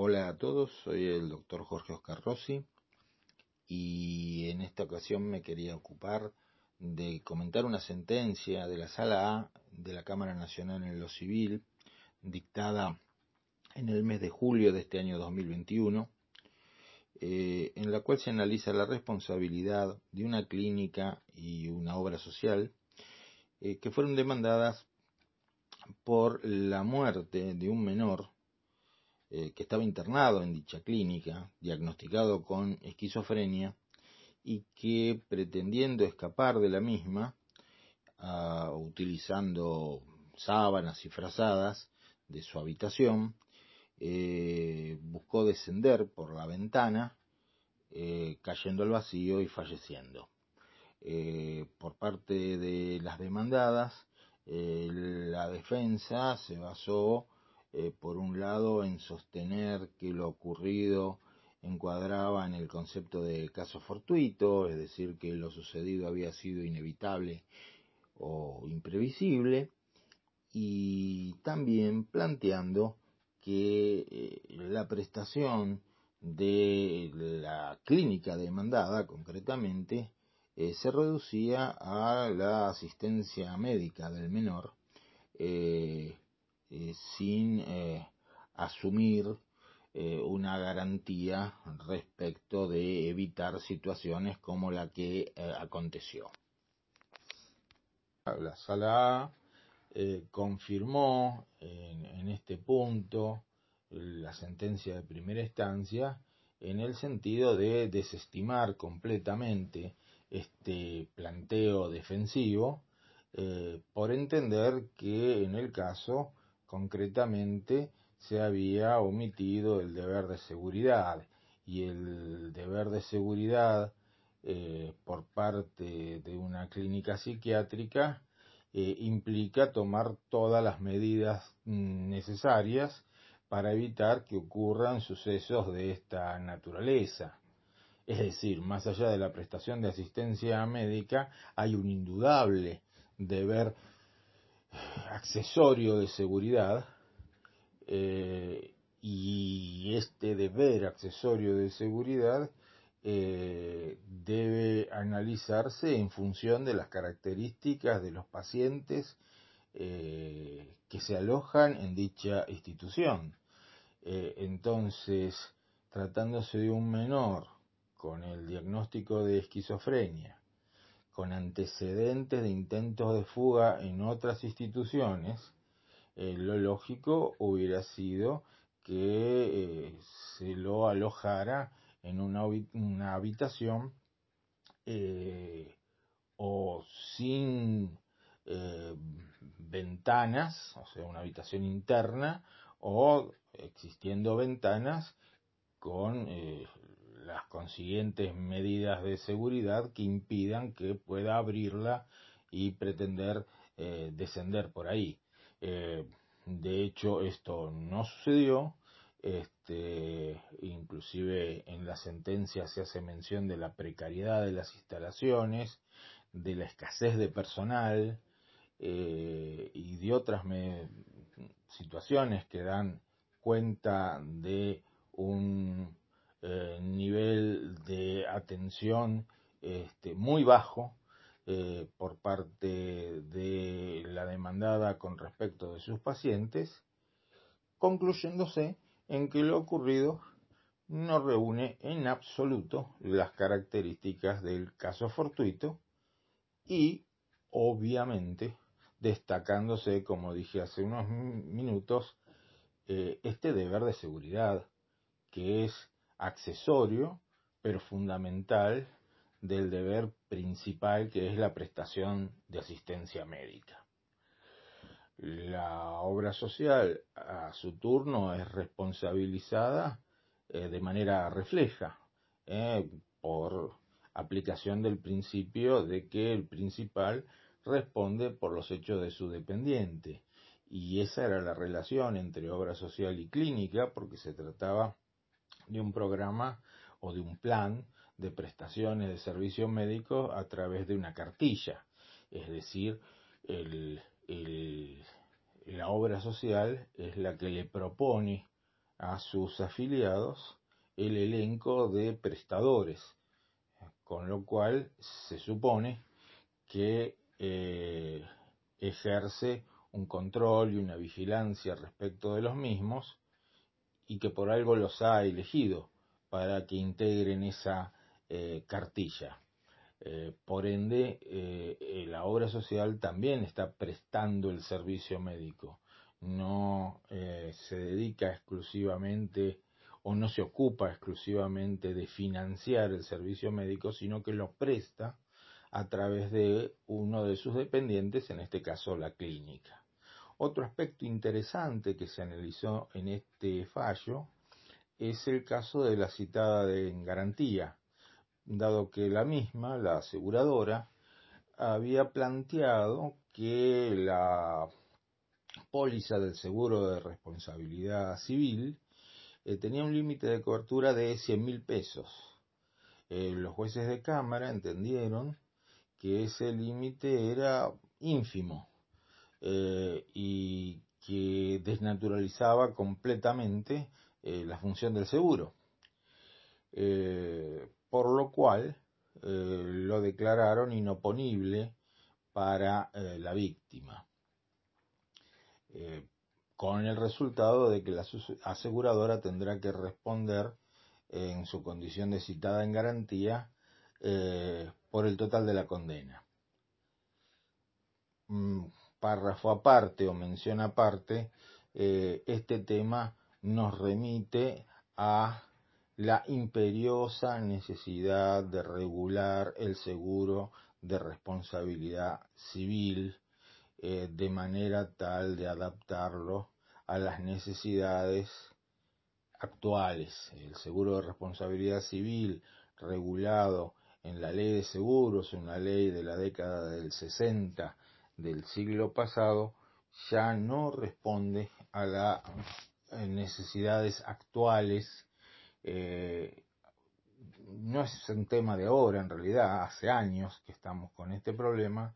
Hola a todos, soy el doctor Jorge Oscar Rossi y en esta ocasión me quería ocupar de comentar una sentencia de la Sala A de la Cámara Nacional en lo Civil, dictada en el mes de julio de este año 2021, eh, en la cual se analiza la responsabilidad de una clínica y una obra social eh, que fueron demandadas por la muerte de un menor eh, que estaba internado en dicha clínica, diagnosticado con esquizofrenia, y que pretendiendo escapar de la misma, ah, utilizando sábanas y frazadas de su habitación, eh, buscó descender por la ventana, eh, cayendo al vacío y falleciendo. por parte de las demandadas, la defensa se basó eh, por un lado, en sostener que lo ocurrido encuadraba en el concepto de caso fortuito, es decir, que lo sucedido había sido inevitable o imprevisible, y también planteando que eh, la prestación de la clínica demandada concretamente eh, se reducía a la asistencia médica del menor sin eh, asumir eh, una garantía respecto de evitar situaciones como la que aconteció. La sala A confirmó en este punto la sentencia de primera instancia en el sentido de desestimar completamente este planteo defensivo por entender que en el caso Concretamente, se había omitido el deber de seguridad y el deber de seguridad eh, por parte de una clínica psiquiátrica eh, implica tomar todas las medidas mm, necesarias para evitar que ocurran sucesos de esta naturaleza. Es decir, más allá de la prestación de asistencia médica, hay un indudable deber accesorio de seguridad eh, y este deber accesorio de seguridad eh, debe analizarse en función de las características de los pacientes eh, que se alojan en dicha institución. entonces, tratándose de un menor con el diagnóstico de esquizofrenia, con antecedentes de intentos de fuga en otras instituciones, eh, lo lógico hubiera sido que eh, se lo alojara en una, habitación eh, o sin ventanas, o sea, una habitación interna, o existiendo ventanas con las consiguientes medidas de seguridad que impidan que pueda abrirla y pretender eh, descender por ahí. Eh, de hecho, esto no sucedió. Este, inclusive en la sentencia se hace mención de la precariedad de las instalaciones, de la escasez de personal eh, y de otras situaciones que dan cuenta de un eh, nivel de atención este, muy bajo eh, por parte de la demandada con respecto de sus pacientes, concluyéndose en que lo ocurrido no reúne en absoluto las características del caso fortuito y, obviamente, destacándose, como dije hace unos minutos, eh, este deber de seguridad, que es accesorio, pero fundamental, del deber principal que es la prestación de asistencia médica. La obra social, a su turno, es responsabilizada eh, de manera refleja eh, por aplicación del principio de que el principal responde por los hechos de su dependiente. Y esa era la relación entre obra social y clínica, porque se trataba de un programa o de un plan de prestaciones de servicios médicos a través de una cartilla. Es decir, la obra social es la que le propone a sus afiliados el elenco de prestadores, con lo cual se supone que eh, ejerce un control y una vigilancia respecto de los mismos y que por algo los ha elegido para que integren esa eh, cartilla. Eh, por ende, eh, la obra social también está prestando el servicio médico. No se dedica exclusivamente o no se ocupa exclusivamente de financiar el servicio médico, sino que lo presta a través de uno de sus dependientes, en este caso la clínica. Otro aspecto interesante que se analizó en este fallo es el caso de la citada de garantía, dado que la misma, la aseguradora, había planteado que la póliza del seguro de responsabilidad civil eh, tenía un límite de cobertura de 100 mil pesos. Eh, los jueces de Cámara entendieron que ese límite era ínfimo eh, y que desnaturalizaba completamente eh, la función del seguro. Eh, por lo cual lo declararon inoponible para la víctima, con el resultado de que la aseguradora tendrá que responder en su condición de citada en garantía por el total de la condena. Párrafo aparte o mención aparte, eh, este tema nos remite a la imperiosa necesidad de regular el seguro de responsabilidad civil eh, de manera tal de adaptarlo a las necesidades actuales. El seguro de responsabilidad civil regulado en la ley de seguros, una ley de la década del 60, del siglo pasado ya no responde a las eh, necesidades actuales. Eh, no es un tema de ahora, en realidad, hace años que estamos con este problema,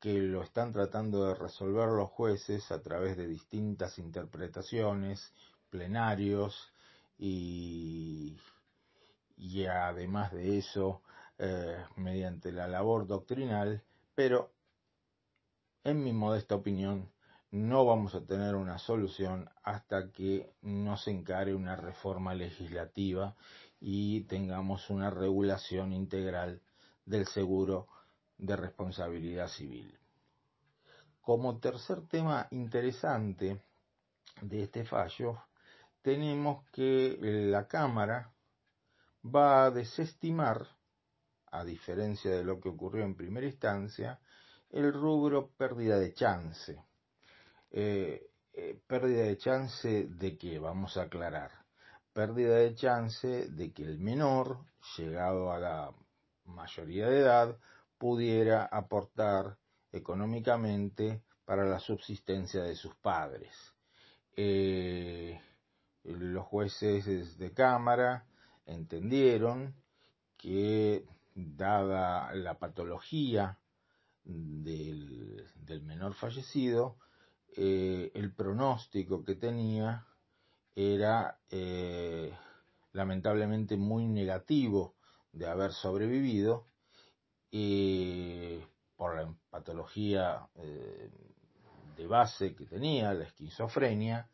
que lo están tratando de resolver los jueces a través de distintas interpretaciones, plenarios y, y además de eso, eh, mediante la labor doctrinal, pero en mi modesta opinión, no vamos a tener una solución hasta que no se encare una reforma legislativa y tengamos una regulación integral del seguro de responsabilidad civil. Como tercer tema interesante de este fallo, tenemos que la Cámara va a desestimar, a diferencia de lo que ocurrió en primera instancia, el rubro pérdida de chance. Eh, eh, pérdida de chance de que, vamos a aclarar, pérdida de chance de que el menor, llegado a la mayoría de edad, pudiera aportar económicamente para la subsistencia de sus padres. Eh, los jueces de Cámara entendieron que, dada la patología del, menor fallecido, eh, el pronóstico que tenía era eh, lamentablemente muy negativo de haber sobrevivido por la patología eh, de base que tenía, la esquizofrenia,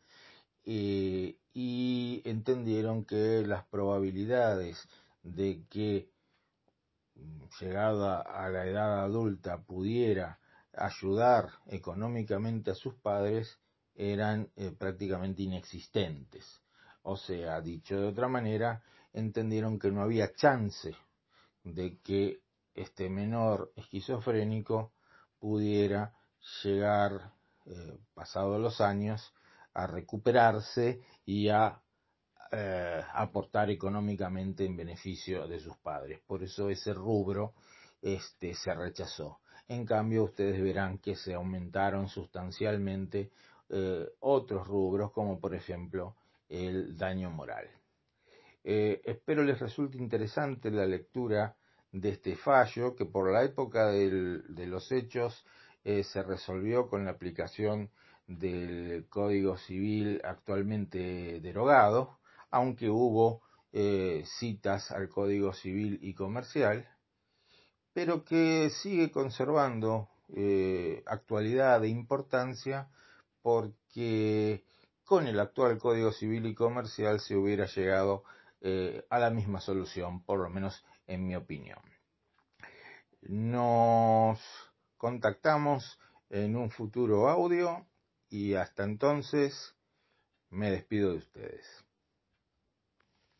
y entendieron que las probabilidades de que llegada a la edad adulta pudiera ayudar económicamente a sus padres eran eh, prácticamente inexistentes. O sea, dicho de otra manera, entendieron que no había chance de que este menor esquizofrénico pudiera llegar, eh, pasados los años, a recuperarse y a eh, aportar económicamente en beneficio de sus padres. Por eso ese rubro este, se rechazó. En cambio, ustedes verán que se aumentaron sustancialmente eh, otros rubros, como por ejemplo el daño moral. Eh, espero les resulte interesante la lectura de este fallo, que por la época de los hechos se resolvió con la aplicación del Código Civil actualmente derogado, aunque hubo eh, citas al Código Civil y Comercial, pero que sigue conservando eh, actualidad e importancia porque con el actual Código Civil y Comercial se hubiera llegado eh, a la misma solución, por lo menos en mi opinión. Nos contactamos en un futuro audio y hasta entonces me despido de ustedes.